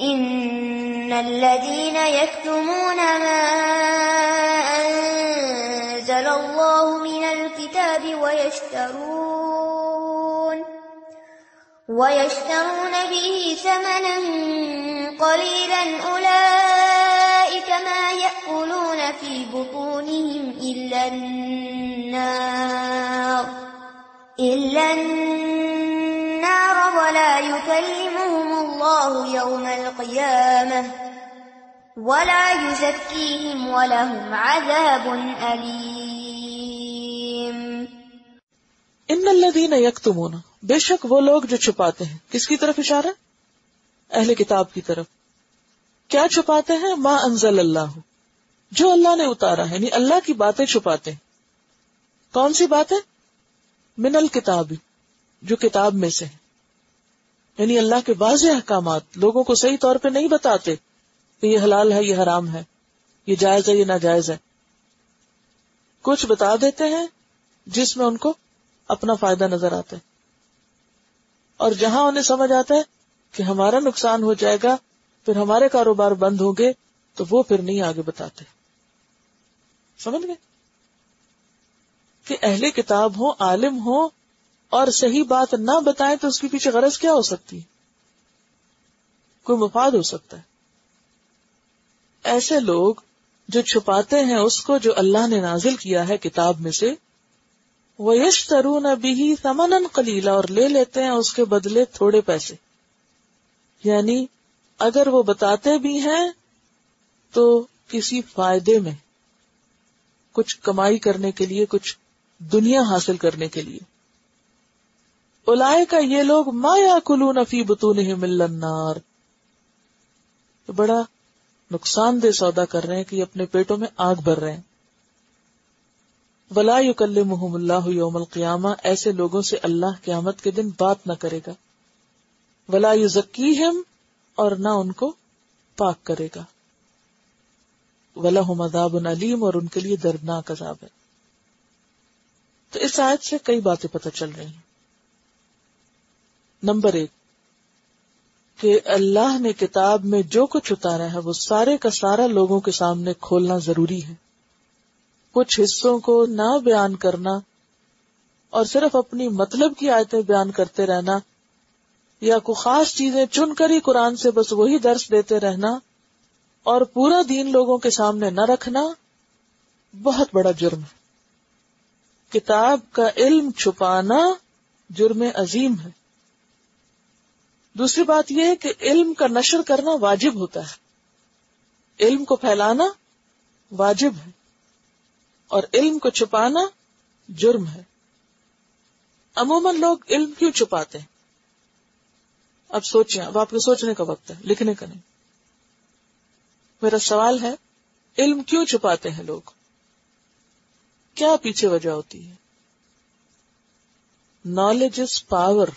إن الذين يكتمون ما أنزل الله من الكتاب ويشترون ويشترون به ثمنا قليلا أولئك ما يأكلون في بطونهم إلا النار إلا النار ولا يكلمهم الله يوم القيامة. ولا يزكيهم ولهم عذاب أليم. ان الذين يكتمون، بے شک وہ لوگ جو چھپاتے ہیں، کس کی طرف اشارہ؟ اہل کتاب کی طرف۔ کیا چھپاتے ہیں؟ ما انزل اللہ۔ جو اللہ نے اتارا ہے یعنی اللہ کی باتیں چھپاتے ہیں۔ کون سی باتیں؟ من الکتاب جو کتاب میں سے یعنی اللہ کے واضح احکامات لوگوں کو صحیح طور پہ نہیں بتاتے کہ یہ حلال ہے، یہ حرام ہے، یہ جائز ہے، یہ ناجائز ہے۔ کچھ بتا دیتے ہیں جس میں ان کو اپنا فائدہ نظر آتا ہے۔ اور جہاں انہیں سمجھ آتا ہے کہ ہمارا نقصان ہو جائے گا، پھر ہمارے کاروبار بند ہوں گے، تو وہ پھر نہیں آگے بتاتے۔ سمجھ گئے؟ کہ اہل کتاب ہو عالم ہو اور صحیح بات نہ بتائیں تو اس کے پیچھے غرض کیا ہو سکتی کوئی مفاد ہو سکتا ہے؟ ایسے لوگ جو چھپاتے ہیں اس کو جو اللہ نے نازل کیا ہے کتاب میں سے وہ یش ترون ابھی سمن کلیلا اور لے لیتے ہیں اس کے بدلے تھوڑے پیسے۔ یعنی اگر وہ بتاتے بھی ہیں تو کسی فائدے میں، کچھ کمائی کرنے کے لیے، کچھ دنیا حاصل کرنے کے لیے۔ کا یہ لوگ ما یا کلو نفی بتون ملنار بڑا نقصان دہ سودا کر رہے ہیں کہ اپنے پیٹوں میں آگ بھر رہے ہیں۔ ولا یو کل محم اللہ یوم القیامہ، ایسے لوگوں سے اللہ قیامت کے دن بات نہ کرے گا۔ ولا یو ذکی اور نہ ان کو پاک کرے گا۔ ولا عذاب علیم اور ان کے لیے دردناک عذاب ہے۔ تو اس آیت سے کئی باتیں پتہ چل رہی ہیں۔ نمبر ایک، کہ اللہ نے کتاب میں جو کچھ اتارا ہے، وہ سارے کا سارا لوگوں کے سامنے کھولنا ضروری ہے۔ کچھ حصوں کو نہ بیان کرنا اور صرف اپنی مطلب کی آیتیں بیان کرتے رہنا یا کوئی خاص چیزیں چن کر ہی قرآن سے بس وہی درس دیتے رہنا اور پورا دین لوگوں کے سامنے نہ رکھنا، بہت بڑا جرم ہے۔ کتاب کا علم چھپانا جرم عظیم ہے۔ دوسری بات یہ ہے کہ علم کا نشر کرنا واجب ہوتا ہے۔ علم کو پھیلانا واجب ہے اور علم کو چھپانا جرم ہے۔ عموماً لوگ علم کیوں چھپاتے ہیں؟ اب سوچیں، اب آپ کے سوچنے کا وقت ہے، لکھنے کا نہیں۔ میرا سوال ہے، علم کیوں چھپاتے ہیں لوگ؟ کیا پیچھے وجہ ہوتی ہے؟ نالج از پاور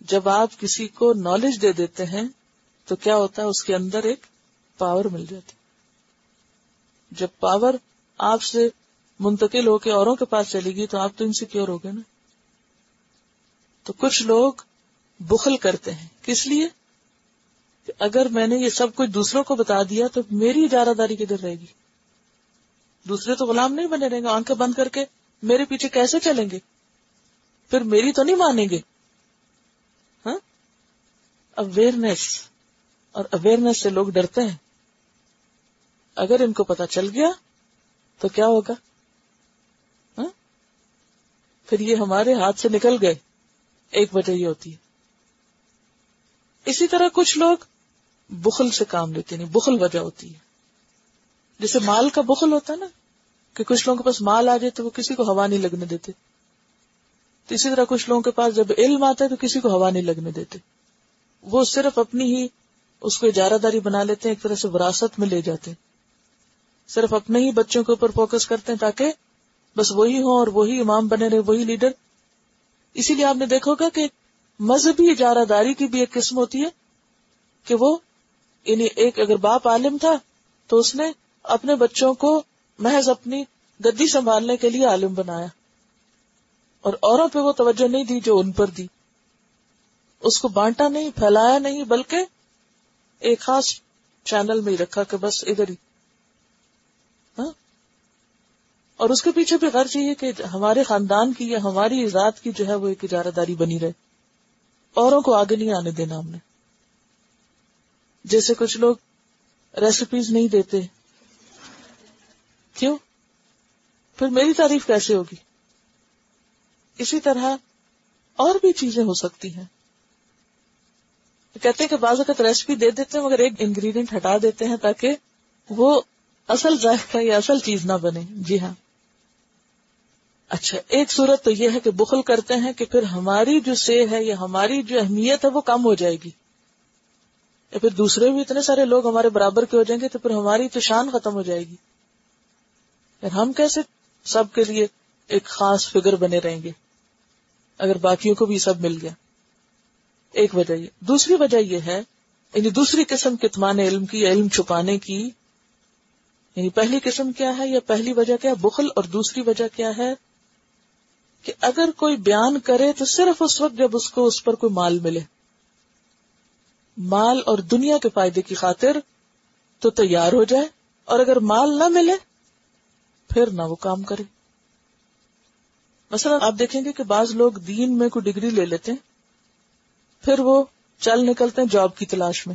جب آپ کسی کو نالج دے دیتے ہیں، تو کیا ہوتا ہے؟ اس کے اندر ایک پاور مل جاتی۔ جب پاور آپ سے منتقل ہو کے اوروں کے پاس چلے گی تو آپ تو انسیکیور ہو گئے نا۔ تو کچھ لوگ بخل کرتے ہیں۔ کس لیے؟ کہ اگر میں نے یہ سب کچھ دوسروں کو بتا دیا، تو میری اجارہ داری کدھر رہے گی؟ دوسرے تو غلام نہیں بنے رہیں گے، آنکھیں بند کر کے میرے پیچھے کیسے چلیں گے؟ پھر میری تو نہیں مانیں گے۔ اویئرنیس اور اویئرنیس سے لوگ ڈرتے ہیں۔ اگر ان کو پتا چل گیا، تو کیا ہوگا؟ ہاں؟ پھر یہ ہمارے ہاتھ سے نکل گئے۔ ایک وجہ یہ ہوتی ہے۔ اسی طرح کچھ لوگ بخل سے کام لیتے ہیں یعنی بخل وجہ ہوتی ہے۔ جیسے مال کا بخل ہوتا ہے نا، کہ کچھ لوگوں کے پاس مال آ جائے تو وہ کسی کو ہوا نہیں لگنے دیتے۔ تو اسی طرح کچھ لوگوں کے پاس جب علم آتا ہے تو کسی کو ہوا نہیں لگنے دیتے۔ وہ صرف اپنی ہی اس کو اجارہ داری بنا لیتے ہیں، ایک طرح سے وراثت میں لے جاتے ہیں۔ صرف اپنے ہی بچوں کے اوپر فوکس کرتے ہیں تاکہ بس وہی ہو اور وہی امام بنے رہے، وہی لیڈر۔ اسی لیے آپ نے دیکھو گا کہ مذہبی اجارہ داری کی بھی ایک قسم ہوتی ہے کہ وہ یعنی ایک اگر باپ عالم تھا تو اس نے اپنے بچوں کو محض اپنی گدی سنبھالنے کے لیے عالم بنایا۔ اور اوروں پہ وہ توجہ نہیں دی جو ان پر دی۔ اس کو بانٹا نہیں، پھیلایا نہیں، بلکہ ایک خاص چینل میں ہی رکھا کہ بس ادھر ہی۔ ہاں؟ اور اس کے پیچھے بھی غرض یہ کہ ہمارے خاندان کی یا ہماری ذات کی جو ہے وہ ایک اجارہ داری بنی رہے۔ اوروں کو آگے نہیں آنے دینا ہم نے۔ جیسے کچھ لوگ ریسیپیز نہیں دیتے۔ کیوں؟ پھر میری تعریف کیسے ہوگی؟ اسی طرح اور بھی چیزیں ہو سکتی ہیں۔ کہتے ہیں کہ بعض اوقات ریسیپی دے دیتے ہیں مگر ایک انگریڈینٹ ہٹا دیتے ہیں تاکہ وہ اصل ذائقہ یا اصل چیز نہ بنے۔ جی ہاں۔ اچھا ایک صورت تو یہ ہے کہ بخل کرتے ہیں کہ پھر ہماری جو سے ہے یا ہماری جو اہمیت ہے وہ کم ہو جائے گی۔ یا پھر دوسرے بھی اتنے سارے لوگ ہمارے برابر کے ہو جائیں گے تو پھر ہماری تو شان ختم ہو جائے گی۔ پھر ہم کیسے سب کے لیے ایک خاص فگر بنے رہیں گے؟ اگر باقیوں کو بھی سب مل گیا۔ ایک وجہ یہ دوسری وجہ یہ ہے یعنی دوسری قسم کتمان علم کی، علم چھپانے کی یعنی پہلی قسم کیا ہے یا پہلی وجہ کیا، بخل اور دوسری وجہ کیا ہے؟ کہ اگر کوئی بیان کرے تو صرف اس وقت جب اس کو اس پر کوئی مال ملے۔ مال اور دنیا کے فائدے کی خاطر تو تیار ہو جائے، اور اگر مال نہ ملے پھر نہ وہ کام کرے۔ مثلا آپ دیکھیں گے کہ بعض لوگ دین میں کوئی ڈگری لے لیتے ہیں۔ پھر وہ چل نکلتے ہیں جاب کی تلاش میں۔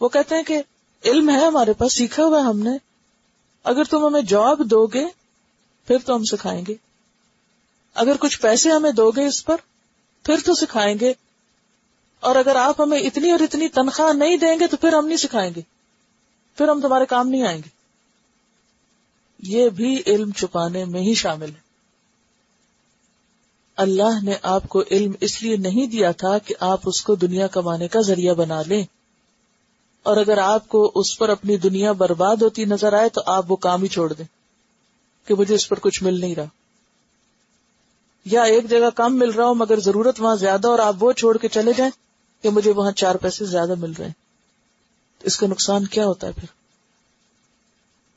وہ کہتے ہیں کہ علم ہے ہمارے پاس، سیکھا ہوا ہم نے۔ اگر تم ہمیں جاب دو گے، پھر تو ہم سکھائیں گے۔ اگر کچھ پیسے ہمیں دو گے اس پر، پھر تو سکھائیں گے۔ اور اگر آپ ہمیں اتنی اور اتنی تنخواہ نہیں دیں گے، تو پھر ہم نہیں سکھائیں گے۔ پھر ہم تمہارے کام نہیں آئیں گے۔ یہ بھی علم چھپانے میں ہی شامل ہے۔ اللہ نے آپ کو علم اس لیے نہیں دیا تھا کہ آپ اس کو دنیا کمانے کا ذریعہ بنا لیں۔ اور اگر آپ کو اس پر اپنی دنیا برباد ہوتی نظر آئے تو آپ وہ کام ہی چھوڑ دیں کہ مجھے اس پر کچھ مل نہیں رہا۔ یا ایک جگہ کم مل رہا ہو مگر ضرورت وہاں زیادہ اور آپ وہ چھوڑ کے چلے جائیں کہ مجھے وہاں چار پیسے زیادہ مل رہے ہیں۔ اس کا نقصان کیا ہوتا ہے پھر؟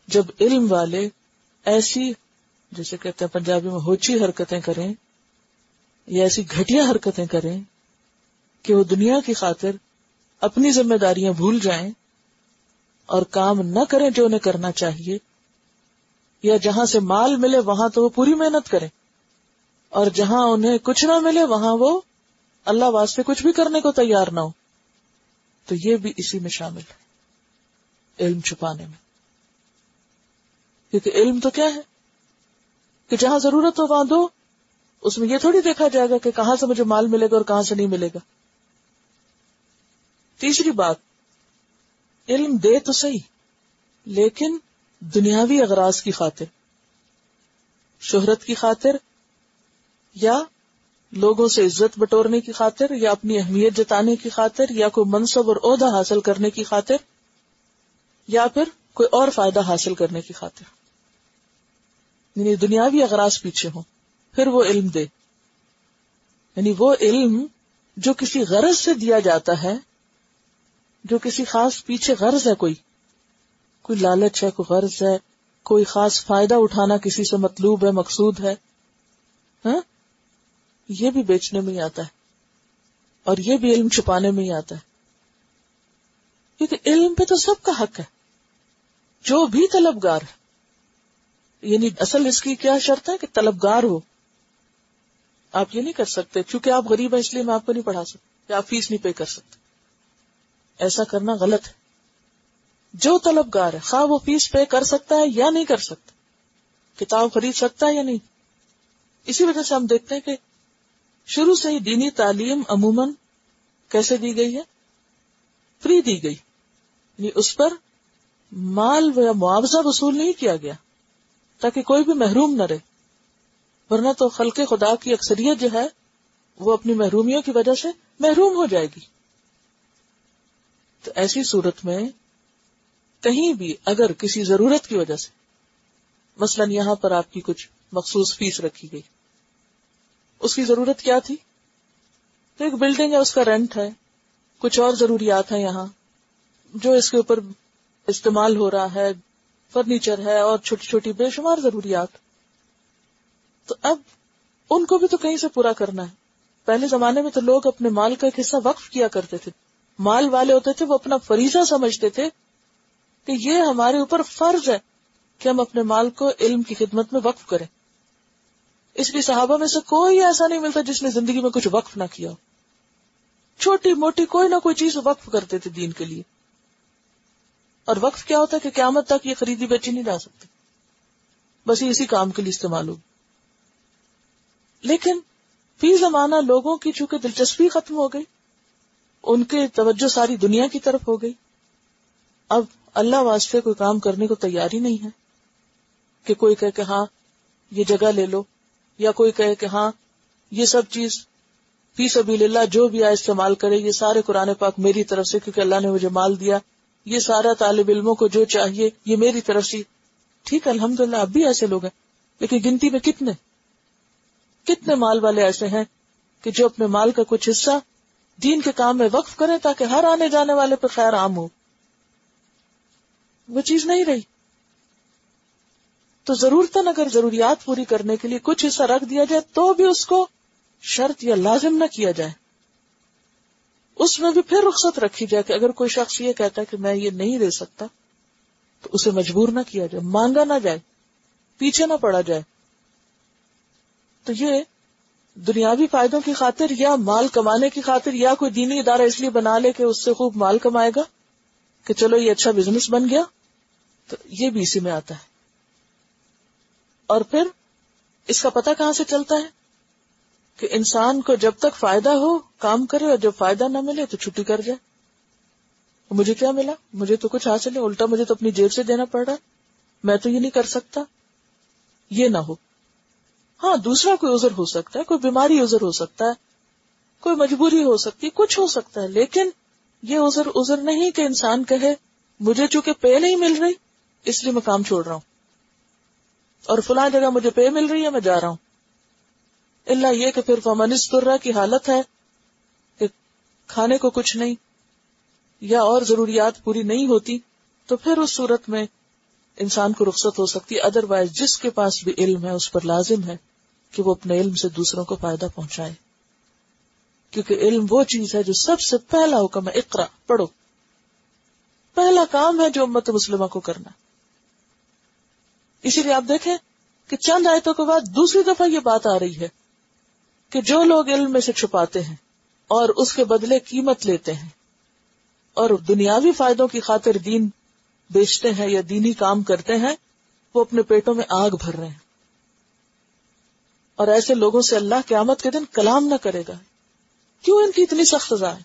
جب علم والے ایسی، جیسے کہتے ہیں پنجابی میں، ہوچی حرکتیں کریں یا ایسی گھٹیا حرکتیں کریں کہ وہ دنیا کی خاطر اپنی ذمہ داریاں بھول جائیں اور کام نہ کریں جو انہیں کرنا چاہیے، یا جہاں سے مال ملے وہاں تو وہ پوری محنت کریں، اور جہاں انہیں کچھ نہ ملے وہاں وہ اللہ واسطے کچھ بھی کرنے کو تیار نہ ہو۔ تو یہ بھی اسی میں شامل ہے، علم چھپانے میں۔ کیونکہ علم تو کیا ہے؟ کہ جہاں ضرورت ہو وہاں دو اس میں یہ تھوڑی دیکھا جائے گا کہ کہاں سے مجھے مال ملے گا اور کہاں سے نہیں ملے گا۔ تیسری بات، علم دے تو صحیح، لیکن دنیاوی اغراض کی خاطر، شہرت کی خاطر، یا لوگوں سے عزت بٹورنے کی خاطر، یا اپنی اہمیت جتانے کی خاطر، یا کوئی منصب اور عہدہ حاصل کرنے کی خاطر، یا پھر کوئی اور فائدہ حاصل کرنے کی خاطر۔ یعنی دنیاوی اغراض پیچھے ہوں۔ پھر وہ علم دے۔ یعنی وہ علم جو کسی غرض سے دیا جاتا ہے، جو کسی خاص پیچھے غرض ہے کوئی۔ کوئی لالچ ہے، کوئی غرض ہے، کوئی خاص فائدہ اٹھانا کسی سے مطلوب ہے، مقصود ہے۔ ہاں؟ یہ بھی بیچنے میں ہی آتا ہے۔ اور یہ بھی علم چھپانے میں ہی آتا ہے۔ کیونکہ علم پہ تو سب کا حق ہے۔ جو بھی طلبگار ہے۔ یعنی اصل اس کی کیا شرط ہے کہ طلبگار ہو۔ آپ یہ نہیں کر سکتے کیونکہ آپ غریب ہیں اس لیے میں آپ کو نہیں پڑھا سکتا یا آپ فیس نہیں پے کر سکتے۔ ایسا کرنا غلط ہے۔ جو طلبگار ہے، خواہ وہ فیس پے کر سکتا ہے یا نہیں کر سکتا، کتاب خرید سکتا ہے یا نہیں۔ اسی وجہ سے ہم دیکھتے ہیں کہ شروع سے ہی دینی تعلیم عموماً کیسے دی گئی ہے؟ فری دی گئی۔ یعنی اس پر مال یا معاوضہ وصول نہیں کیا گیا، تاکہ کوئی بھی محروم نہ رہے۔ ورنہ تو خلق خدا کی اکثریت جو ہے وہ اپنی محرومیوں کی وجہ سے محروم ہو جائے گی۔ تو ایسی صورت میں کہیں بھی اگر کسی ضرورت کی وجہ سے، مثلا یہاں پر آپ کی کچھ مخصوص فیس رکھی گئی، اس کی ضرورت کیا تھی؟ تو ایک بلڈنگ ہے، اس کا رینٹ ہے، کچھ اور ضروریات ہیں یہاں، جو اس کے اوپر استعمال ہو رہا ہے، فرنیچر ہے اور چھوٹی چھوٹی بے شمار ضروریات۔ تو اب ان کو بھی تو کہیں سے پورا کرنا ہے۔ پہلے زمانے میں تو لوگ اپنے مال کا ایک حصہ وقف کیا کرتے تھے۔ مال والے ہوتے تھے، وہ اپنا فریضہ سمجھتے تھے کہ یہ ہمارے اوپر فرض ہے کہ ہم اپنے مال کو علم کی خدمت میں وقف کریں۔ اس لیے صحابہ میں سے کوئی ایسا نہیں ملتا جس نے زندگی میں کچھ وقف نہ کیا ہو۔ چھوٹی موٹی کوئی نہ کوئی چیز وقف کرتے تھے دین کے لیے۔ اور وقف کیا ہوتا ہے کہ قیامت تک یہ خریدی بیچی نہیں جا سکتی۔ بس یہ اسی کام کے لیے استعمال ہوگی۔ لیکن فی زمانہ لوگوں کی چونکہ دلچسپی ختم ہو گئی، ان کے توجہ ساری دنیا کی طرف ہو گئی۔ اب اللہ واسطے کوئی کام کرنے کو تیاری نہیں ہے کہ کوئی کہ ہاں یہ جگہ لے لو، یا کوئی کہے کہ ہاں یہ سب چیز فی سبیل اللہ جو بھی آئے استعمال کرے، یہ سارے قرآن پاک میری طرف سے، کیونکہ اللہ نے مجھے مال دیا۔ یہ سارا طالب علموں کو جو چاہیے، یہ میری طرف سے۔ ٹھیک ہے الحمد للہ اب بھی ایسے لوگ ہیں، لیکن گنتی میں کتنے؟ کتنے مال والے ایسے ہیں کہ جو اپنے مال کا کچھ حصہ دین کے کام میں وقف کریں تاکہ ہر آنے جانے والے پہ خیر عام ہو۔ وہ چیز نہیں رہی۔ تو ضرورتن اگر ضروریات پوری کرنے کے لیے کچھ حصہ رکھ دیا جائے تو بھی اس کو شرط یا لازم نہ کیا جائے۔ اس میں بھی پھر رخصت رکھی جائے کہ اگر کوئی شخص یہ کہتا ہے کہ میں یہ نہیں دے سکتا تو اسے مجبور نہ کیا جائے، مانگا نہ جائے، پیچھے نہ پڑا جائے۔ تو یہ دنیاوی فائدوں کی خاطر یا مال کمانے کی خاطر یا کوئی دینی ادارہ اس لیے بنا لے کہ اس سے خوب مال کمائے گا کہ چلو یہ اچھا بزنس بن گیا، تو یہ بھی اسی میں آتا ہے۔ اور پھر اس کا پتہ کہاں سے چلتا ہے؟ کہ انسان کو جب تک فائدہ ہو، کام کرے اور جب فائدہ نہ ملے تو چھٹی کر جائے۔ مجھے کیا ملا؟ مجھے تو کچھ حاصل ہے الٹا مجھے تو اپنی جیب سے دینا پڑ رہا میں تو یہ نہیں کر سکتا۔ یہ نہ ہو۔ ہاں دوسرا کوئی ازر ہو سکتا ہے، کوئی بیماری ازر ہو سکتا ہے، کوئی مجبوری ہو سکتی، کچھ ہو سکتا ہے، لیکن یہ ازر ازر نہیں کہ انسان کہے، مجھے چونکہ پے نہیں مل رہی، اس لیے میں کام چھوڑ رہا ہوں۔ اور فلاں جگہ مجھے پے مل رہی ہے، میں جا رہا ہوں۔ اللہ یہ کہ پھر فمنس ترا کی حالت ہے کہ کھانے کو کچھ نہیں یا اور ضروریات پوری نہیں ہوتی، تو پھر اس صورت میں انسان کو رخصت ہو سکتی ادر وائز جس کے پاس بھی علم ہے، اس پر لازم ہے کہ وہ اپنے علم سے دوسروں کو فائدہ پہنچائے۔ کیونکہ علم وہ چیز ہے جو سب سے پہلا حکم ہے۔ اقرا، پڑھو۔ پہلا کام ہے جو امت مسلمہ کو کرنا۔ اسی لیے آپ دیکھیں کہ چند آیتوں کے بعد دوسری دفعہ یہ بات آ رہی ہے کہ جو لوگ علم میں سے چھپاتے ہیں اور اس کے بدلے قیمت لیتے ہیں اور دنیاوی فائدوں کی خاطر دین بیچتے ہیں یا دینی کام کرتے ہیں، وہ اپنے پیٹوں میں آگ بھر رہے ہیں۔ اور ایسے لوگوں سے اللہ قیامت کے دن کلام نہ کرے گا۔ کیوں ان کی اتنی سخت سزا ہے؟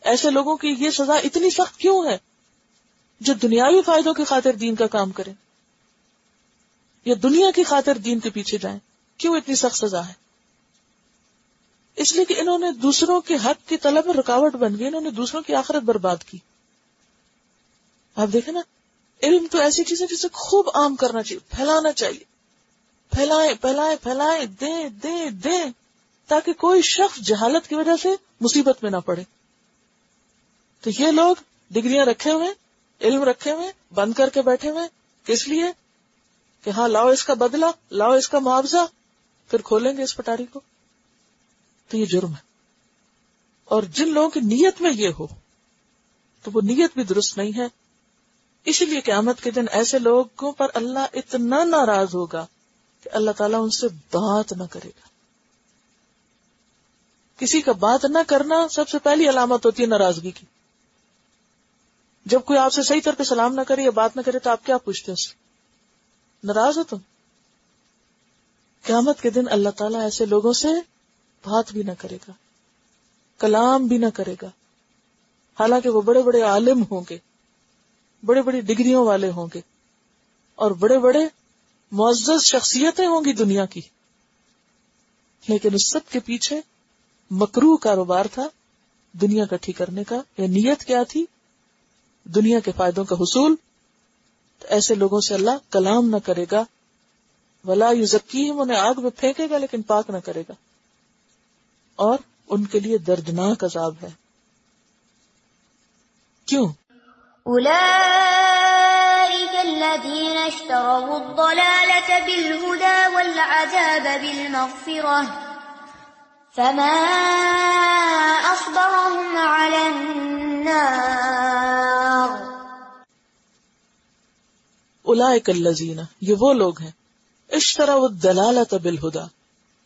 ایسے لوگوں کی یہ سزا اتنی سخت کیوں ہے جو دنیاوی فائدوں کی خاطر دین کا کام کریں؟ یا دنیا کی خاطر دین کے پیچھے جائیں؟ کیوں اتنی سخت سزا ہے؟ اس لیے کہ انہوں نے دوسروں کے حق کی طلب میں رکاوٹ بن گئی، انہوں نے دوسروں کی آخرت برباد کی۔ آپ دیکھیں نا، علم تو ایسی چیز ہے جسے خوب عام کرنا چاہیے، پھیلانا چاہیے۔ پھیلائیں پھیلائیں پھیلائیں، دیں دیں دیں، تاکہ کوئی شخص جہالت کی وجہ سے مصیبت میں نہ پڑے۔ تو یہ لوگ ڈگریاں رکھے ہوئے علم رکھے ہوئے بند کر کے بیٹھے ہوئے کس لیے؟ کہ ہاں لاؤ اس کا بدلہ، لاؤ اس کا معاوضہ، پھر کھولیں گے اس پٹاری کو۔ تو یہ جرم ہے۔ اور جن لوگوں کی نیت میں یہ ہو، تو وہ نیت بھی درست نہیں ہے۔ اسی لیے قیامت کے دن ایسے لوگوں پر اللہ اتنا ناراض ہوگا کہ اللہ تعالیٰ ان سے بات نہ کرے گا۔ کسی کا بات نہ کرنا سب سے پہلی علامت ہوتی ہے ناراضگی کی۔ جب کوئی آپ سے صحیح طور پہ سلام نہ کرے یا بات نہ کرے تو آپ کیا پوچھتے اس ناراض ہو تم؟ قیامت کے دن اللہ تعالیٰ ایسے لوگوں سے بات بھی نہ کرے گا، کلام بھی نہ کرے گا۔ حالانکہ وہ بڑے بڑے عالم ہوں گے۔ بڑے بڑی ڈگریوں والے ہوں گے اور بڑے بڑے معزز شخصیتیں ہوں گی دنیا کی لیکن اس سب کے پیچھے مکرو کاروبار تھا دنیا کٹھی کرنے کا، یا نیت کیا تھی؟ دنیا کے فائدوں کا حصول۔ تو ایسے لوگوں سے اللہ کلام نہ کرے گا۔ ولا یو ذکی انہیں آگ میں پھینکے گا، لیکن پاک نہ کرے گا۔ اور ان کے لیے دردناک عذاب ہے۔ کیوں؟ أولئك فما أصبرهم على النار. یہ وہ لوگ ہیں، اشتروا تبل ہدا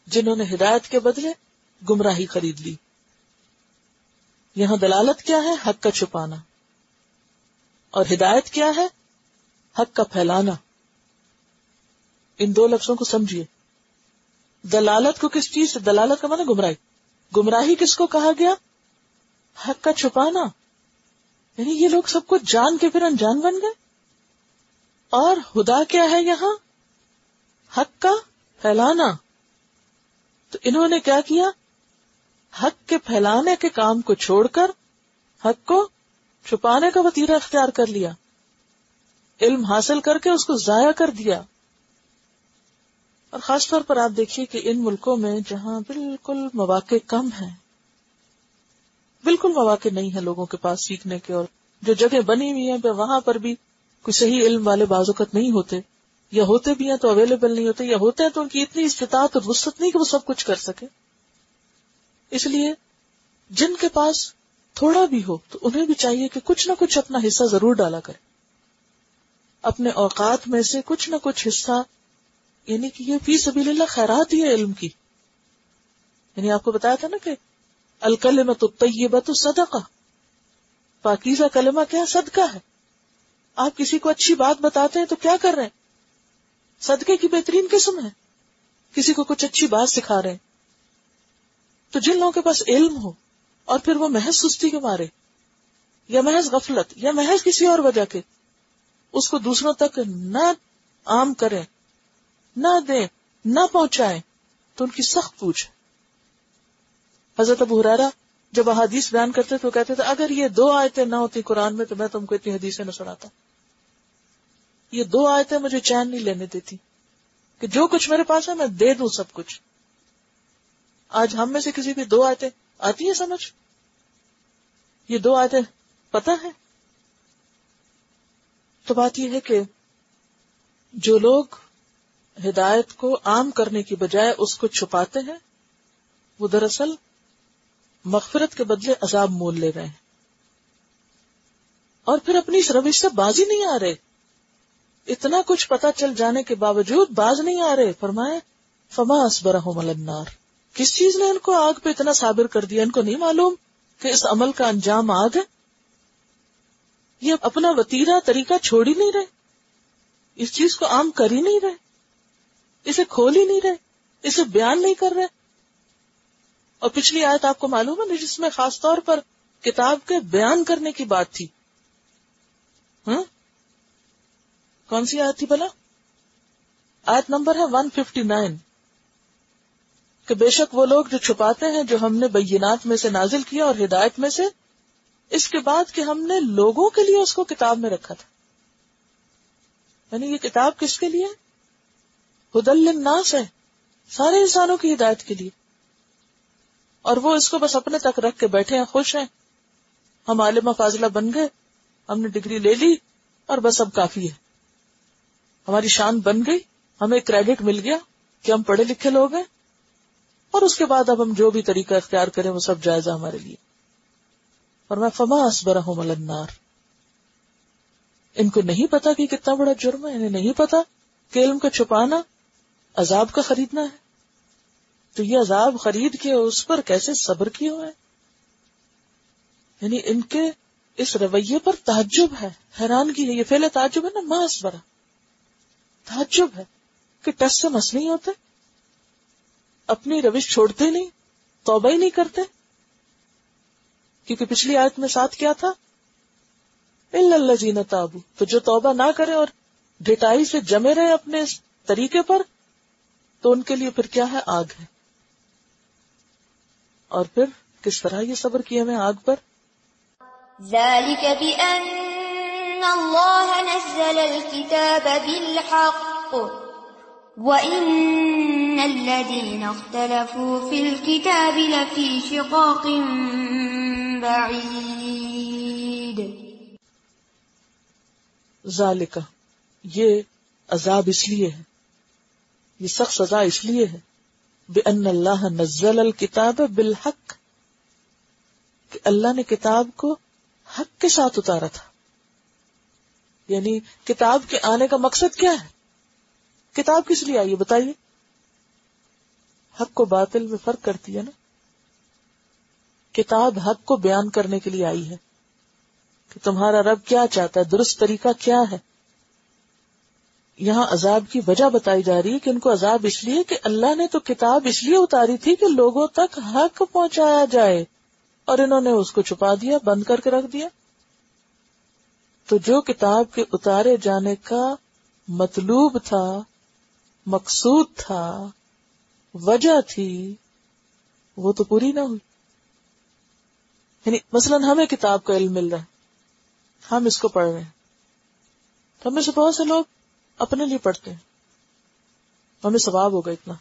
جنہوں نے ہدایت کے بدلے گمراہی خرید لی۔ یہاں دلالت کیا ہے؟ حق کا چھپانا۔ اور ہدایت کیا ہے؟ حق کا پھیلانا۔ ان دو لفظوں کو سمجھیے۔ دلالت کو کس چیز سے؟ دلالت کا مانا گمراہی۔ گمراہی کس کو کہا گیا؟ حق کا چھپانا۔ یعنی یہ لوگ سب کچھ جان کے پھر انجان بن گئے۔ اور ہدا کیا ہے یہاں؟ حق کا پھیلانا۔ تو انہوں نے کیا کیا؟ حق کے پھیلانے کے کام کو چھوڑ کر، حق کو چھپانے کا وطیرہ اختیار کر لیا، علم حاصل کر کے اس کو ضائع کر دیا۔ اور خاص طور پر آپ دیکھیے کہ ان ملکوں میں جہاں بالکل مواقع کم ہیں، بالکل مواقع نہیں ہے لوگوں کے پاس سیکھنے کے، اور جو جگہ بنی ہوئی ہیں وہاں پر بھی کوئی صحیح علم والے بازوقت نہیں ہوتے۔ یا ہوتے بھی ہیں تو اویلیبل نہیں ہوتے، یا ہوتے ہیں تو ان کی اتنی استطاعت اور وسط نہیں کہ وہ سب کچھ کر سکے اس لیے جن کے پاس تھوڑا بھی ہو تو انہیں بھی چاہیے کہ کچھ نہ کچھ اپنا حصہ ضرور ڈالا کرے اپنے اوقات میں سے کچھ نہ کچھ حصہ یعنی کہ یہ فی سبیل اللہ خیرات ہی ہے علم کی۔ یعنی آپ کو بتایا تھا نا کہ الکلمہ تو طیبہ تو صدقہ۔ پاکیزہ کلمہ کیا صدقہ ہے؟ آپ کسی کو اچھی بات بتاتے ہیں تو کیا کر رہے ہیں؟ صدقے کی بہترین قسم ہے۔ کسی کو کچھ اچھی بات سکھا رہے ہیں۔ تو جن لوگوں کے پاس علم ہو اور پھر وہ محض سستی کے مارے، یا محض غفلت، یا محض کسی اور وجہ کے۔ اس کو دوسروں تک نہ عام کریں، نہ دیں، نہ پہنچائیں، تو ان کی سخت پوچھ۔ حضرت ابو حرارا جب احادیث بیان کرتے تو کہتے تھے، اگر یہ دو آیتیں نہ ہوتی قرآن میں تو میں تم کو اتنی حدیثیں نہ سناتا۔ یہ دو آیتیں مجھے چین نہیں لینے دیتی کہ جو کچھ میرے پاس ہے میں دے دوں سب کچھ۔ آج ہم میں سے کسی بھی دو آیتیں آتی ہیں سمجھ؟ یہ دو آیتیں پتہ ہے تو بات یہ ہے کہ جو لوگ ہدایت کو عام کرنے کی بجائے اس کو چھپاتے ہیں، وہ دراصل مغفرت کے بدلے عذاب مول لے رہے ہیں۔ اور پھر اپنی اس روش سے بازی نہیں آ رہے۔ اتنا کچھ پتا چل جانے کے باوجود باز نہیں آ رہے۔ فرمائے فما اسبر ملنار کس چیز نے ان کو آگ پہ اتنا صابر کر دیا؟ ان کو نہیں معلوم۔ کہ اس عمل کا انجام آگ ہے؟ یہ اپنا وتیرا طریقہ چھوڑ ہی نہیں رہے۔ اس چیز کو عام کر ہی نہیں رہے۔ اسے کھول ہی نہیں رہے۔ اسے بیان نہیں کر رہے۔ اور پچھلی آیت آپ کو معلوم ہے جس میں خاص طور پر کتاب کے بیان کرنے کی بات تھی۔ ہاں؟ کون سی آیت تھی بلا آیت نمبر ہے ون ففٹی نائن کہ بے شک وہ لوگ جو چھپاتے ہیں، جو ہم نے بینات میں سے نازل کیا اور ہدایت میں سے، اس کے بعد کہ ہم نے لوگوں کے لیے اس کو کتاب میں رکھا تھا۔ یعنی یہ کتاب کس کے لیے؟ ہدل الناس ہے، سارے انسانوں کی ہدایت کے لیے۔ اور وہ اس کو بس اپنے تک رکھ کے بیٹھے ہیں، خوش ہیں۔ ہم عالمہ فاضلہ بن گئے، ہم نے ڈگری لے لی اور بس اب کافی ہے۔ ہماری شان بن گئی، ہمیں کریڈٹ مل گیا کہ ہم پڑھے لکھے لوگ ہیں۔ اور اس کے بعد اب ہم جو بھی طریقہ اختیار کریں وہ سب جائزہ ہمارے لیے۔ اور میں فما اسبرا ہوں ملنار ان کو نہیں پتا کہ کتنا بڑا جرم ہے، انہیں نہیں پتا کہ علم کو چھپانا عذاب کا خریدنا ہے۔ تو یہ عذاب خرید کے اس پر کیسے صبر کیے ہوئے یعنی ان کے اس رویے پر تعجب ہے۔ حیران کی ہے، یہ پہلے تعجب ہے نا ماں اسبرا تعجب ہے کہ ٹس سے مس نہیں ہوتے۔ اپنی روش چھوڑتے نہیں، توبہ ہی نہیں کرتے۔ کیونکہ پچھلی آیت میں ساتھ کیا تھا؟ اللہ جینا تابو تو جو توبہ نہ کرے اور ڈٹائی سے جمے رہے اپنے اس طریقے پر، تو ان کے لیے پھر کیا ہے؟ آگ ہے۔ اور پھر کس طرح یہ صبر کیا میں آگ پر؟ الله نزل الكتاب بالحق۔ وإن الذين اختلفوا في الكتاب لفي شقاق بعيد۔ ذالک یہ عذاب اس لیے ہے۔ یہ سخت سزا اس لیے ہے۔ بے ان اللہ نزل الکتاب بالحق۔ کہ اللہ نے کتاب کو حق کے ساتھ اتارا تھا۔ یعنی کتاب کے آنے کا مقصد کیا ہے؟ کتاب کس لیے آئی ہے بتائیے؟ حق کو باطل میں فرق کرتی ہے نا۔ کتاب حق کو بیان کرنے کے لیے آئی ہے۔ کہ تمہارا رب کیا چاہتا ہے؟ درست طریقہ کیا ہے؟ یہاں عذاب کی وجہ بتائی جا رہی ہے کہ ان کو عذاب اس لیے کہ اللہ نے تو کتاب اس لیے اتاری تھی کہ لوگوں تک حق پہنچایا جائے۔ اور انہوں نے اس کو چھپا دیا، بند کر کے رکھ دیا۔ تو جو کتاب کے اتارے جانے کا مطلوب تھا مقصود تھا، وجہ تھی، وہ تو پوری نہ ہوئی۔ یعنی مثلاً ہمیں کتاب کا علم مل رہا ہے، ہم اس کو پڑھ رہے ہیں۔ تو ہمیں سے بہت سے لوگ اپنے لیے پڑھتے ہیں۔ ہمیں ثواب ہوگا اتنا۔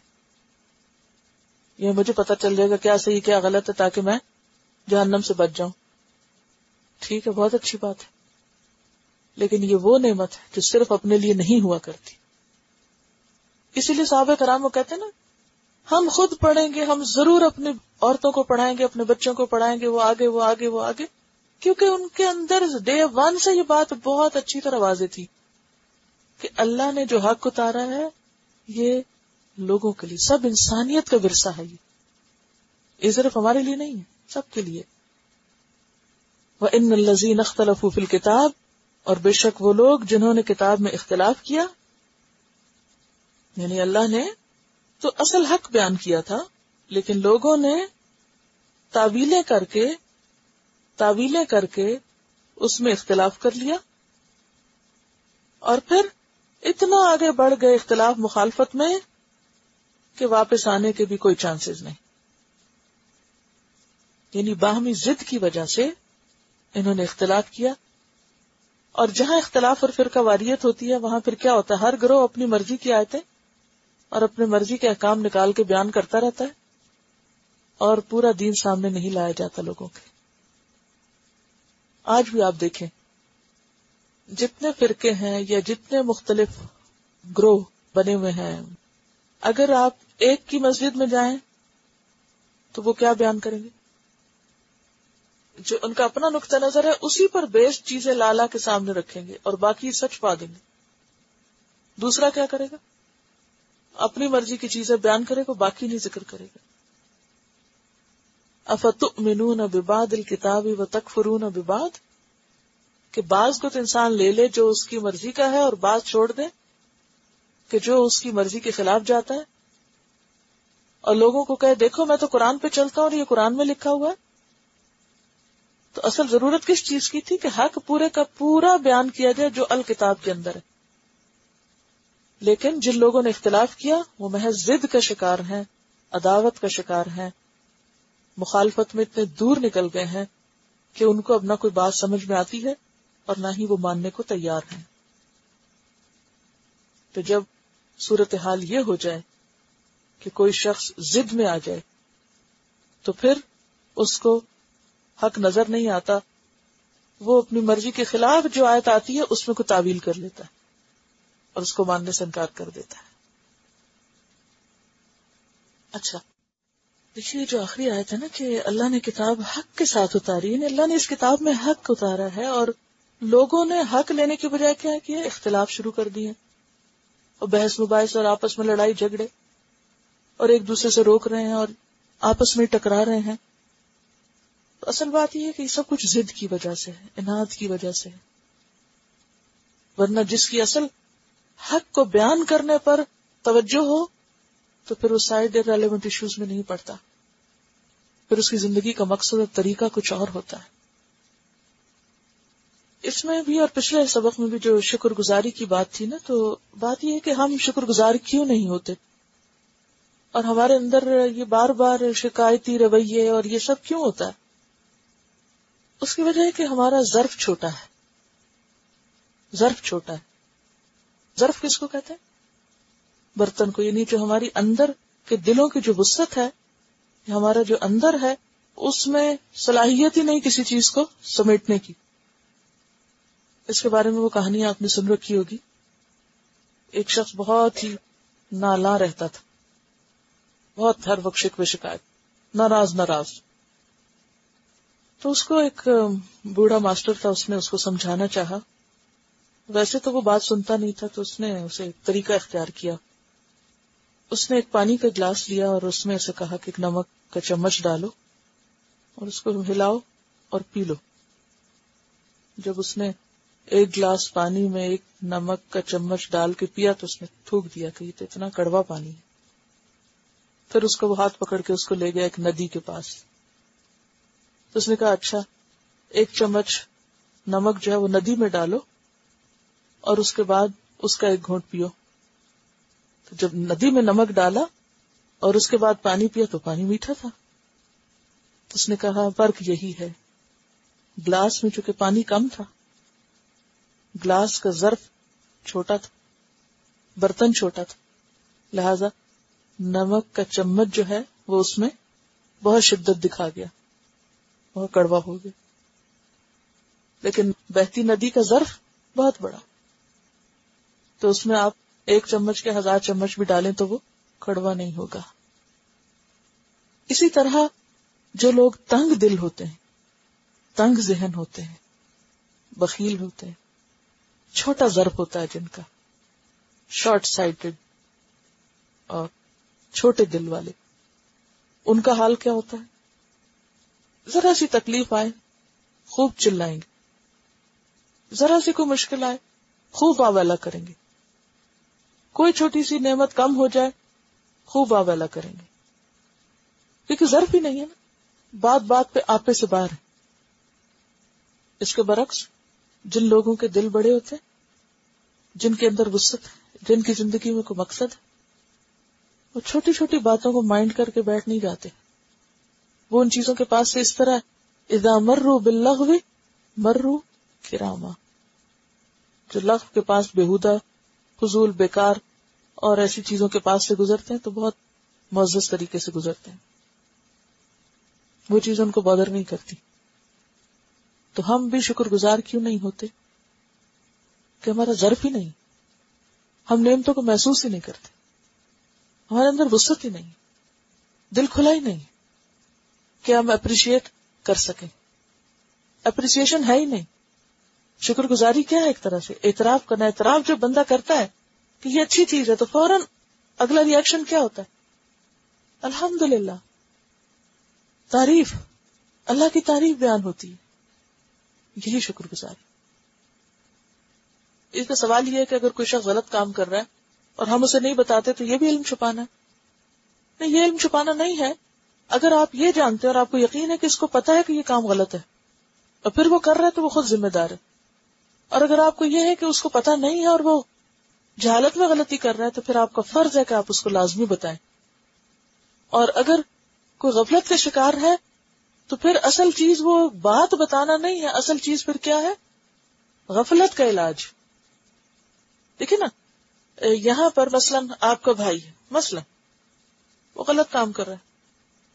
یہ مجھے پتا چل جائے گا کیا صحیح، کیا غلط ہے، تاکہ میں جہنم سے بچ جاؤں۔ ٹھیک ہے، بہت اچھی بات ہے۔ لیکن یہ وہ نعمت ہے جو صرف اپنے لیے نہیں ہوا کرتی۔ اسی لیے صحابہ کرام وہ کہتے ہیں نا، ہم خود پڑھیں گے، ہم ضرور اپنی عورتوں کو پڑھائیں گے، اپنے بچوں کو پڑھائیں گے، وہ آگے وہ آگے وہ آگے۔ کیونکہ ان کے اندر ڈے ون سے یہ بات بہت اچھی طرح واضح تھی کہ اللہ نے جو حق اتارا ہے، یہ لوگوں کے لیے، سب انسانیت کا ورثہ ہے یہ۔ صرف ہمارے لیے نہیں ہے سب کے لیے۔ وہ ان الزین اختلف کتاب اور بے شک وہ لوگ جنہوں نے کتاب میں اختلاف کیا یعنی اللہ نے تو اصل حق بیان کیا تھا، لیکن لوگوں نے تعویلیں کر کے، تعویلیں کر کے اس میں اختلاف کر لیا۔ اور پھر اتنا آگے بڑھ گئے اختلاف مخالفت میں کہ واپس آنے کے بھی کوئی چانسز نہیں۔ یعنی باہمی ضد کی وجہ سے انہوں نے اختلاف کیا۔ اور جہاں اختلاف اور فرقہ واریت ہوتی ہے، وہاں پھر کیا ہوتا ہے؟ ہر گروہ اپنی مرضی کی آیتیں اور اپنے مرضی کے احکام نکال کے بیان کرتا رہتا ہے اور پورا دین سامنے نہیں لایا جاتا لوگوں کے۔ آج بھی آپ دیکھیں، جتنے فرقے ہیں یا جتنے مختلف گروہ بنے ہوئے ہیں، اگر آپ ایک کی مسجد میں جائیں تو وہ کیا بیان کریں گے؟ جو ان کا اپنا نقطۂ نظر ہے، اسی پر بیسڈ چیزیں لالا کے سامنے رکھیں گے اور باقی سچ پا دیں گے۔ دوسرا کیا کرے گا؟ اپنی مرضی کی چیزیں بیان کرے گا، باقی نہیں ذکر کرے گا۔ افت منون بباد الکتاب و تک فرون بباد کہ بعض کو تو انسان لے لے جو اس کی مرضی کا ہے اور بعض چھوڑ دے، کہ جو اس کی مرضی کے خلاف جاتا ہے۔ اور لوگوں کو کہے، دیکھو میں تو قرآن پہ چلتا ہوں اور یہ قرآن میں لکھا ہوا ہے۔ تو اصل ضرورت کس چیز کی تھی؟ کہ حق پورے کا پورا بیان کیا جائے جو الکتاب کے اندر ہے۔ لیکن جن لوگوں نے اختلاف کیا، وہ محض ضد کا شکار ہیں، عداوت کا شکار ہیں۔ مخالفت میں اتنے دور نکل گئے ہیں کہ ان کو اب نہ کوئی بات سمجھ میں آتی ہے اور نہ ہی وہ ماننے کو تیار ہیں۔ تو جب صورت حال یہ ہو جائے کہ کوئی شخص ضد میں آ جائے، تو پھر اس کو حق نظر نہیں آتا۔ وہ اپنی مرضی کے خلاف جو آیت آتی ہے، اس میں کو تعویل کر لیتا ہے۔ اور اس کو ماننے سے انکار کر دیتا ہے۔ اچھا۔ دیکھیے، جو آخری آیت ہے نا کہ اللہ نے کتاب حق کے ساتھ اتاری یعنی اللہ نے اس کتاب میں حق اتارا ہے اور لوگوں نے حق لینے کے بجائے کیا کیا اختلاف شروع کر دیے۔ اور بحث مباحث اور آپس میں لڑائی جھگڑے۔ اور ایک دوسرے سے روک رہے ہیں اور آپس میں ٹکرا رہے ہیں۔ تو اصل بات یہ ہے کہ یہ سب کچھ ضد کی وجہ سے ہے، انعد کی وجہ سے ہے۔ ورنہ جس کی اصل حق کو بیان کرنے پر توجہ ہو تو پھر وہ سائڈ ریلیونٹ ایشوز میں نہیں پڑتا۔ پھر اس کی زندگی کا مقصد اور طریقہ کچھ اور ہوتا ہے۔ اس میں بھی اور پچھلے سبق میں بھی جو شکر گزاری کی بات تھی نا، تو بات یہ ہے کہ ہم شکر گزار کیوں نہیں ہوتے؟ اور ہمارے اندر یہ بار بار شکایتی رویے اور یہ سب کیوں ہوتا ہے؟ اس کی وجہ ہے کہ ہمارا ظرف چھوٹا ہے۔ ظرف چھوٹا ہے۔ ظرف کس کو کہتے ہیں؟ برتن کو یعنی جو ہماری اندر کے دلوں کی جو وسط ہے ہمارا جو اندر ہے، اس میں صلاحیت ہی نہیں کسی چیز کو سمیٹنے کی۔ اس کے بارے میں وہ کہانی آپ نے سن رکھی ہوگی۔ ایک شخص بہت ہی نالا رہتا تھا۔ بہت ہر وقت شکوے شکایت۔ ناراض ناراض۔ تو اس کو ایک بوڑھا ماسٹر تھا، اس نے اس کو سمجھانا چاہا۔ ویسے تو وہ بات سنتا نہیں تھا تو اس نے اسے ایک طریقہ اختیار کیا۔ اس نے ایک پانی کا گلاس لیا اور اس میں اسے کہا کہ ایک نمک کا چمچ ڈالو اور اس کو ہلاؤ اور پی لو۔ جب اس نے ایک گلاس پانی میں ایک نمک کا چمچ ڈال کے پیا تو اس نے تھوک دیا کہ یہ تو اتنا کڑوا پانی ہے۔ پھر اس کو وہ ہاتھ پکڑ کے اس کو لے گیا ایک ندی کے پاس۔ تو اس نے کہا اچھا ایک چمچ نمک جو ہے وہ ندی میں ڈالو۔ اور اس کے بعد اس کا ایک گھونٹ پیو۔ تو جب ندی میں نمک ڈالا اور اس کے بعد پانی پیا تو پانی میٹھا تھا۔ اس نے کہا، فرق یہی ہے۔ گلاس میں چونکہ پانی کم تھا، گلاس کا ظرف چھوٹا تھا، برتن چھوٹا تھا۔ لہذا نمک کا چمچ جو ہے وہ اس میں بہت شدت دکھا گیا، بہت کڑوا ہو گیا۔ لیکن بہتی ندی کا ظرف بہت بڑا۔ تو اس میں آپ ایک چمچ کے ہزار چمچ بھی ڈالیں تو وہ کڑوا نہیں ہوگا۔ اسی طرح جو لوگ تنگ دل ہوتے ہیں، تنگ ذہن ہوتے ہیں، بخیل ہوتے ہیں، چھوٹا ضرب ہوتا ہے جن کا، شارٹ سائٹڈ اور چھوٹے دل والے، ان کا حال کیا ہوتا ہے؟ ذرا سی تکلیف آئے، خوب چلائیں گے۔ ذرا سی کوئی مشکل آئے، خوب آویلا کریں گے۔ کوئی چھوٹی سی نعمت کم ہو جائے، خوب آویلا کریں گے۔ کیونکہ ضرف ہی نہیں ہے نا، بات بات پہ آپے سے باہر ہے۔ اس کے برعکس، جن لوگوں کے دل بڑے ہوتے جن کے اندر وسط ہے، جن کی زندگی میں کوئی مقصد ہے، وہ چھوٹی چھوٹی باتوں کو مائنڈ کر کے بیٹھ نہیں جاتے۔ وہ ان چیزوں کے پاس سے اس طرح ادا مرو بلّہ ہوئے مرو کراما۔ جو لغ کے پاس بےحدہ فضول، بیکار اور ایسی چیزوں کے پاس سے گزرتے ہیں تو بہت معزز طریقے سے گزرتے ہیں۔ وہ چیز ان کو بادر نہیں کرتی۔ تو ہم بھی شکر گزار کیوں نہیں ہوتے؟ کہ ہمارا ضرف ہی نہیں۔ ہم نعمتوں کو محسوس ہی نہیں کرتے۔ ہمارے اندر وسط ہی نہیں۔ دل کھلا ہی نہیں۔ کہ ہم اپریشیٹ کر سکیں؟ اپریسیشن ہے ہی نہیں۔ شکر گزاری کیا ہے ایک طرح سے؟ اعتراف کرنا۔ اعتراف جو بندہ کرتا ہے کہ یہ اچھی چیز ہے تو فوراً اگلا ریئیکشن کیا ہوتا ہے؟ الحمد للہ تعریف۔ اللہ کی تعریف بیان ہوتی ہے۔ یہی شکر گزاری اس کا سوال یہ ہے کہ اگر کوئی شخص غلط کام کر رہا ہے اور ہم اسے نہیں بتاتے تو یہ بھی علم چھپانا ہے۔ نہیں، یہ علم چھپانا نہیں ہے۔ اگر آپ یہ جانتے اور آپ کو یقین ہے کہ اس کو پتا ہے کہ یہ کام غلط ہے اور پھر وہ کر رہا ہے تو وہ خود ذمہ دار ہے۔ اور اگر آپ کو یہ ہے کہ اس کو پتا نہیں ہے اور وہ جہالت میں غلطی کر رہا ہے تو پھر آپ کا فرض ہے کہ آپ اس کو لازمی بتائیں۔ اور اگر کوئی غفلت کا شکار ہے تو پھر اصل چیز وہ بات بتانا نہیں ہے۔ اصل چیز پھر کیا ہے؟ غفلت کا علاج۔ دیکھیے نا، یہاں پر مثلاً آپ کا بھائی ہے، مثلاً وہ غلط کام کر رہا ہے۔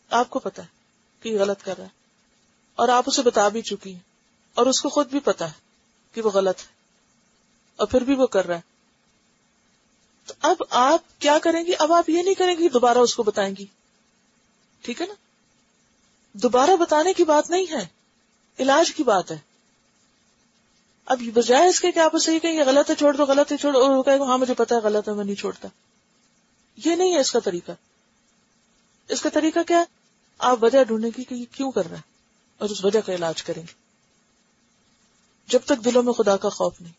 آپ کو پتا ہے کہ غلط کر رہا ہے۔ اور آپ اسے بتا بھی چکی ہیں اور اس کو خود بھی پتا ہے کہ وہ غلط ہے۔ اور پھر بھی وہ کر رہا ہے۔ تو اب آپ کیا کریں گی؟ اب آپ یہ نہیں کریں گی، دوبارہ اس کو بتائیں گی۔ ٹھیک ہے نا؟ دوبارہ بتانے کی بات نہیں ہے، علاج کی بات ہے۔ اب بجائے اس کے کہ آپ اسے یہ غلط ہے، چھوڑ دو، غلط ہے، چھوڑ دو ہاں مجھے پتا ہے، غلط ہے، میں نہیں چھوڑتا۔ یہ نہیں ہے اس کا طریقہ۔ اس کا طریقہ کیا ہے؟ آپ وجہ ڈھونڈیں گی کہ یہ کیوں کر رہا ہے اور اس وجہ کا علاج کریں گے۔ جب تک دلوں میں خدا کا خوف نہیں،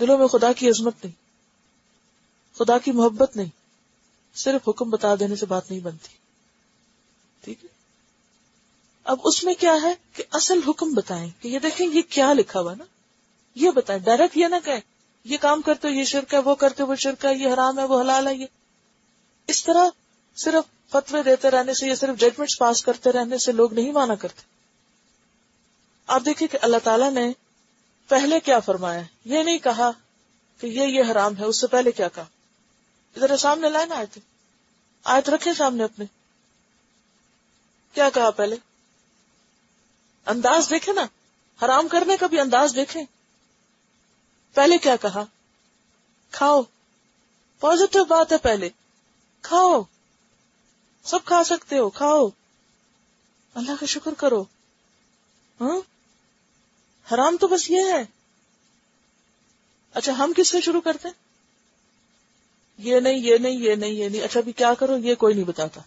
دلوں میں خدا کی عظمت نہیں خدا کی محبت نہیں۔ صرف حکم بتا دینے سے بات نہیں بنتی۔ ٹھیک ہے؟ اب اس میں کیا ہے کہ اصل حکم بتائیں کہ یہ دیکھیں یہ کیا لکھا ہوا نا؟ یہ بتائیں ڈائریکٹ یہ نہ کہ یہ کام کرتے ہو، یہ شرک ہے، وہ کرتے وہ شرک ہے، یہ حرام ہے، وہ حلال ہے، یہ۔ اس طرح صرف فتوے دیتے رہنے سے یا صرف ججمنٹ پاس کرتے رہنے سے لوگ نہیں مانا کرتے۔ آپ دیکھیں کہ اللہ تعالیٰ نے پہلے کیا فرمایا یہ نہیں کہا کہ یہ یہ حرام ہے، اس سے پہلے کیا کہا؟ ادھر سامنے لائے نا آئے تھے آئے تو رکھے سامنے اپنے۔ کیا کہا پہلے؟ انداز دیکھے نا۔ حرام کرنے کا بھی انداز دیکھیں۔ پہلے کیا کہا؟ کھاؤ۔ پوزیٹو بات ہے پہلے۔ کھاؤ۔ سب کھا سکتے ہو، کھاؤ۔ اللہ کا شکر کرو۔ ہاں؟ حرام تو بس یہ ہے۔ اچھا ہم کس سے شروع کرتے ہیں؟ یہ نہیں یہ نہیں یہ نہیں یہ نہیں. اچھا بھی کیا کرو یہ کوئی نہیں بتاتا۔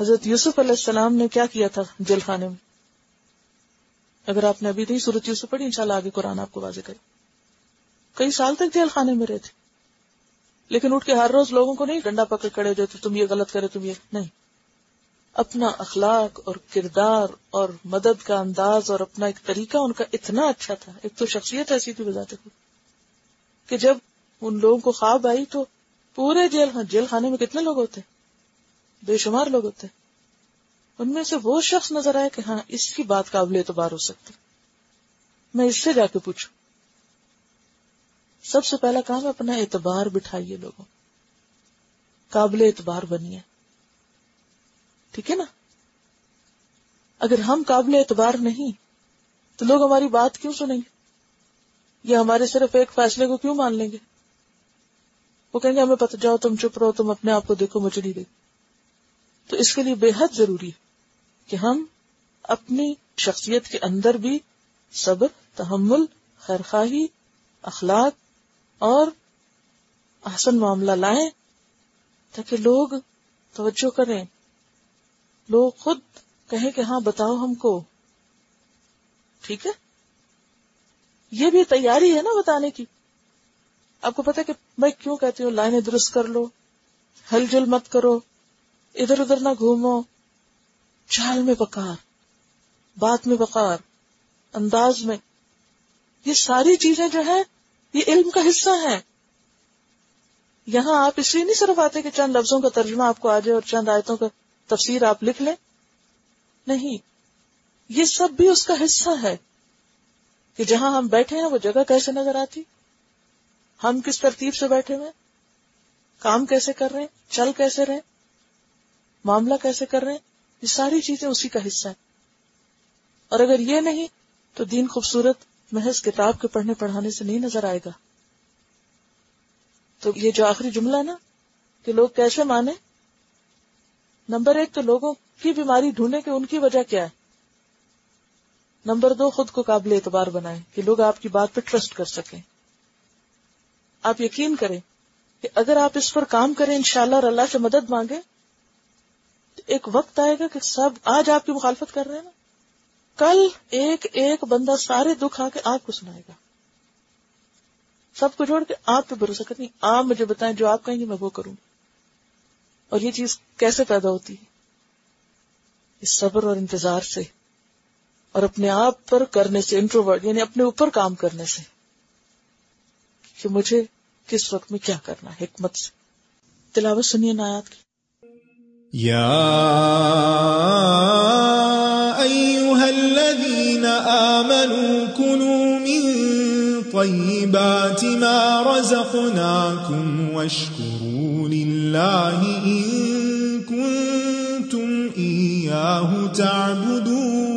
حضرت یوسف علیہ السلام نے کیا کیا تھا جیل خانے میں؟ اگر آپ نے ابھی نہیں صورت یوسف پڑھی، انشاءاللہ آگے قرآن آپ کو واضح کرے۔ کئی سال تک جیل خانے میں رہے تھے۔ لیکن اٹھ کے ہر روز لوگوں کو نہیں، ڈنڈا پکڑ کھڑے ہو جاتے تم یہ غلط کرے، تم یہ نہیں۔ اپنا اخلاق اور کردار اور مدد کا انداز اور اپنا ایک طریقہ ان کا اتنا اچھا تھا۔ ایک تو شخصیت ایسی تھی بذات کو کہ جب ان لوگوں کو خواب آئی تو پورے جیل جیل خانے میں کتنے لوگ ہوتے؟ بے شمار لوگ ہوتے۔ ان میں سے وہ شخص نظر آئے کہ ہاں اس کی بات قابل اعتبار ہو سکتی۔ میں اس سے جا کے پوچھوں۔ سب سے پہلا کام ہے اپنا اعتبار بٹھائیے لوگوں۔ قابل اعتبار بنیے۔ ٹھیک ہے نا؟ اگر ہم قابل اعتبار نہیں، تو لوگ ہماری بات کیوں سنیں گے؟ یا ہمارے صرف ایک فیصلے کو کیوں مان لیں گے؟ وہ کہیں گے، ہمیں پتہ جاؤ تم چپ رہو، تم اپنے آپ کو دیکھو، مجھے نہیں دیکھو۔ تو اس کے لیے بے حد ضروری ہے کہ ہم اپنی شخصیت کے اندر بھی صبر، تحمل، خیرخواہی، اخلاق اور احسن معاملہ لائیں تاکہ لوگ توجہ کریں۔ لوگ خود کہیں کہ ہاں بتاؤ ہم کو۔ ٹھیک ہے؟ یہ بھی تیاری ہے نا بتانے کی۔ آپ کو پتا کہ میں کیوں کہتی ہوں، لائنیں درست کر لو، ہل جل مت کرو، ادھر ادھر نہ گھومو چال میں بکار بات میں بکار انداز میں، یہ ساری چیزیں جو ہے یہ علم کا حصہ ہے یہاں آپ اس لیے نہیں صرف آتے کہ چند لفظوں کا ترجمہ آپ کو آ جائے اور چند آیتوں کا تفسیر آپ لکھ لیں۔ نہیں، یہ سب بھی اس کا حصہ ہے کہ جہاں ہم بیٹھے ہیں وہ جگہ کیسے نظر آتی؟ ہم کس ترتیب سے بیٹھے ہوئے کام کیسے کر رہے ہیں؟ چل کیسے رہے معاملہ کیسے کر رہے ہیں؟ یہ ساری چیزیں اسی کا حصہ ہے اور اگر یہ نہیں، تو دین خوبصورت محض کتاب کے پڑھنے پڑھانے سے نہیں نظر آئے گا۔ تو یہ جو آخری جملہ ہے نا، کہ لوگ کیسے مانے؟ نمبر ایک تو لوگوں کی بیماری ڈھونڈے کہ ان کی وجہ کیا ہے۔ نمبر دو، خود کو قابل اعتبار بنائے کہ لوگ آپ کی بات پہ ٹرسٹ کر سکیں۔ آپ یقین کریں کہ اگر آپ اس پر کام کریں، انشاءاللہ اور اللہ سے مدد مانگے تو ایک وقت آئے گا کہ سب آج آپ کی مخالفت کر رہے ہیں نا۔ کل ایک ایک بندہ سارے دکھ آ کے آپ کو سنائے گا۔ سب کو جوڑ کے آپ پہ بھروسہ کرنی آپ مجھے بتائیں جو آپ کہیں گے میں وہ کروں۔ اور یہ چیز کیسے پیدا ہوتی ہے؟ اس صبر اور انتظار سے اور اپنے آپ پر کرنے سے انٹروورڈ یعنی اپنے اوپر کام کرنے سے۔ کہ مجھے کس وقت میں کیا کرنا ہے حکمت سے۔ تلاوت سنیے نایات کی۔ یا ایوہا الذین آمنوا کنوا من طیبات ما رزقناکم واشکروا للہ ان کنتم ایاہ تعبدون۔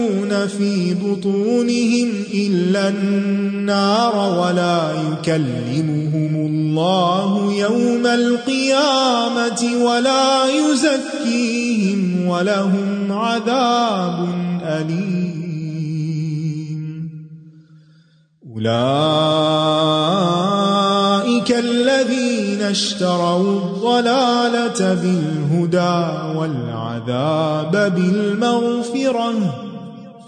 يأكلون في بطونهم إلا النار ولا يكلمهم الله يوم القيامة ولا يزكيهم ولهم عذاب أليم أولئك أولئك الذين اشتروا الضلالة بالهدى والعذاب بالمغفرة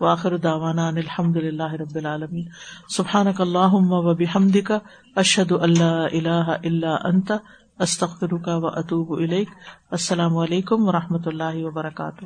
واخر دعوانا ان الحمد للہ رب العالمین. سبحانک اللہم و بحمدک، اشہد ان لا الہ الا انت، استغفرک و اتوب الیک. السلام علیکم و رحمۃ اللہ وبرکاتہ.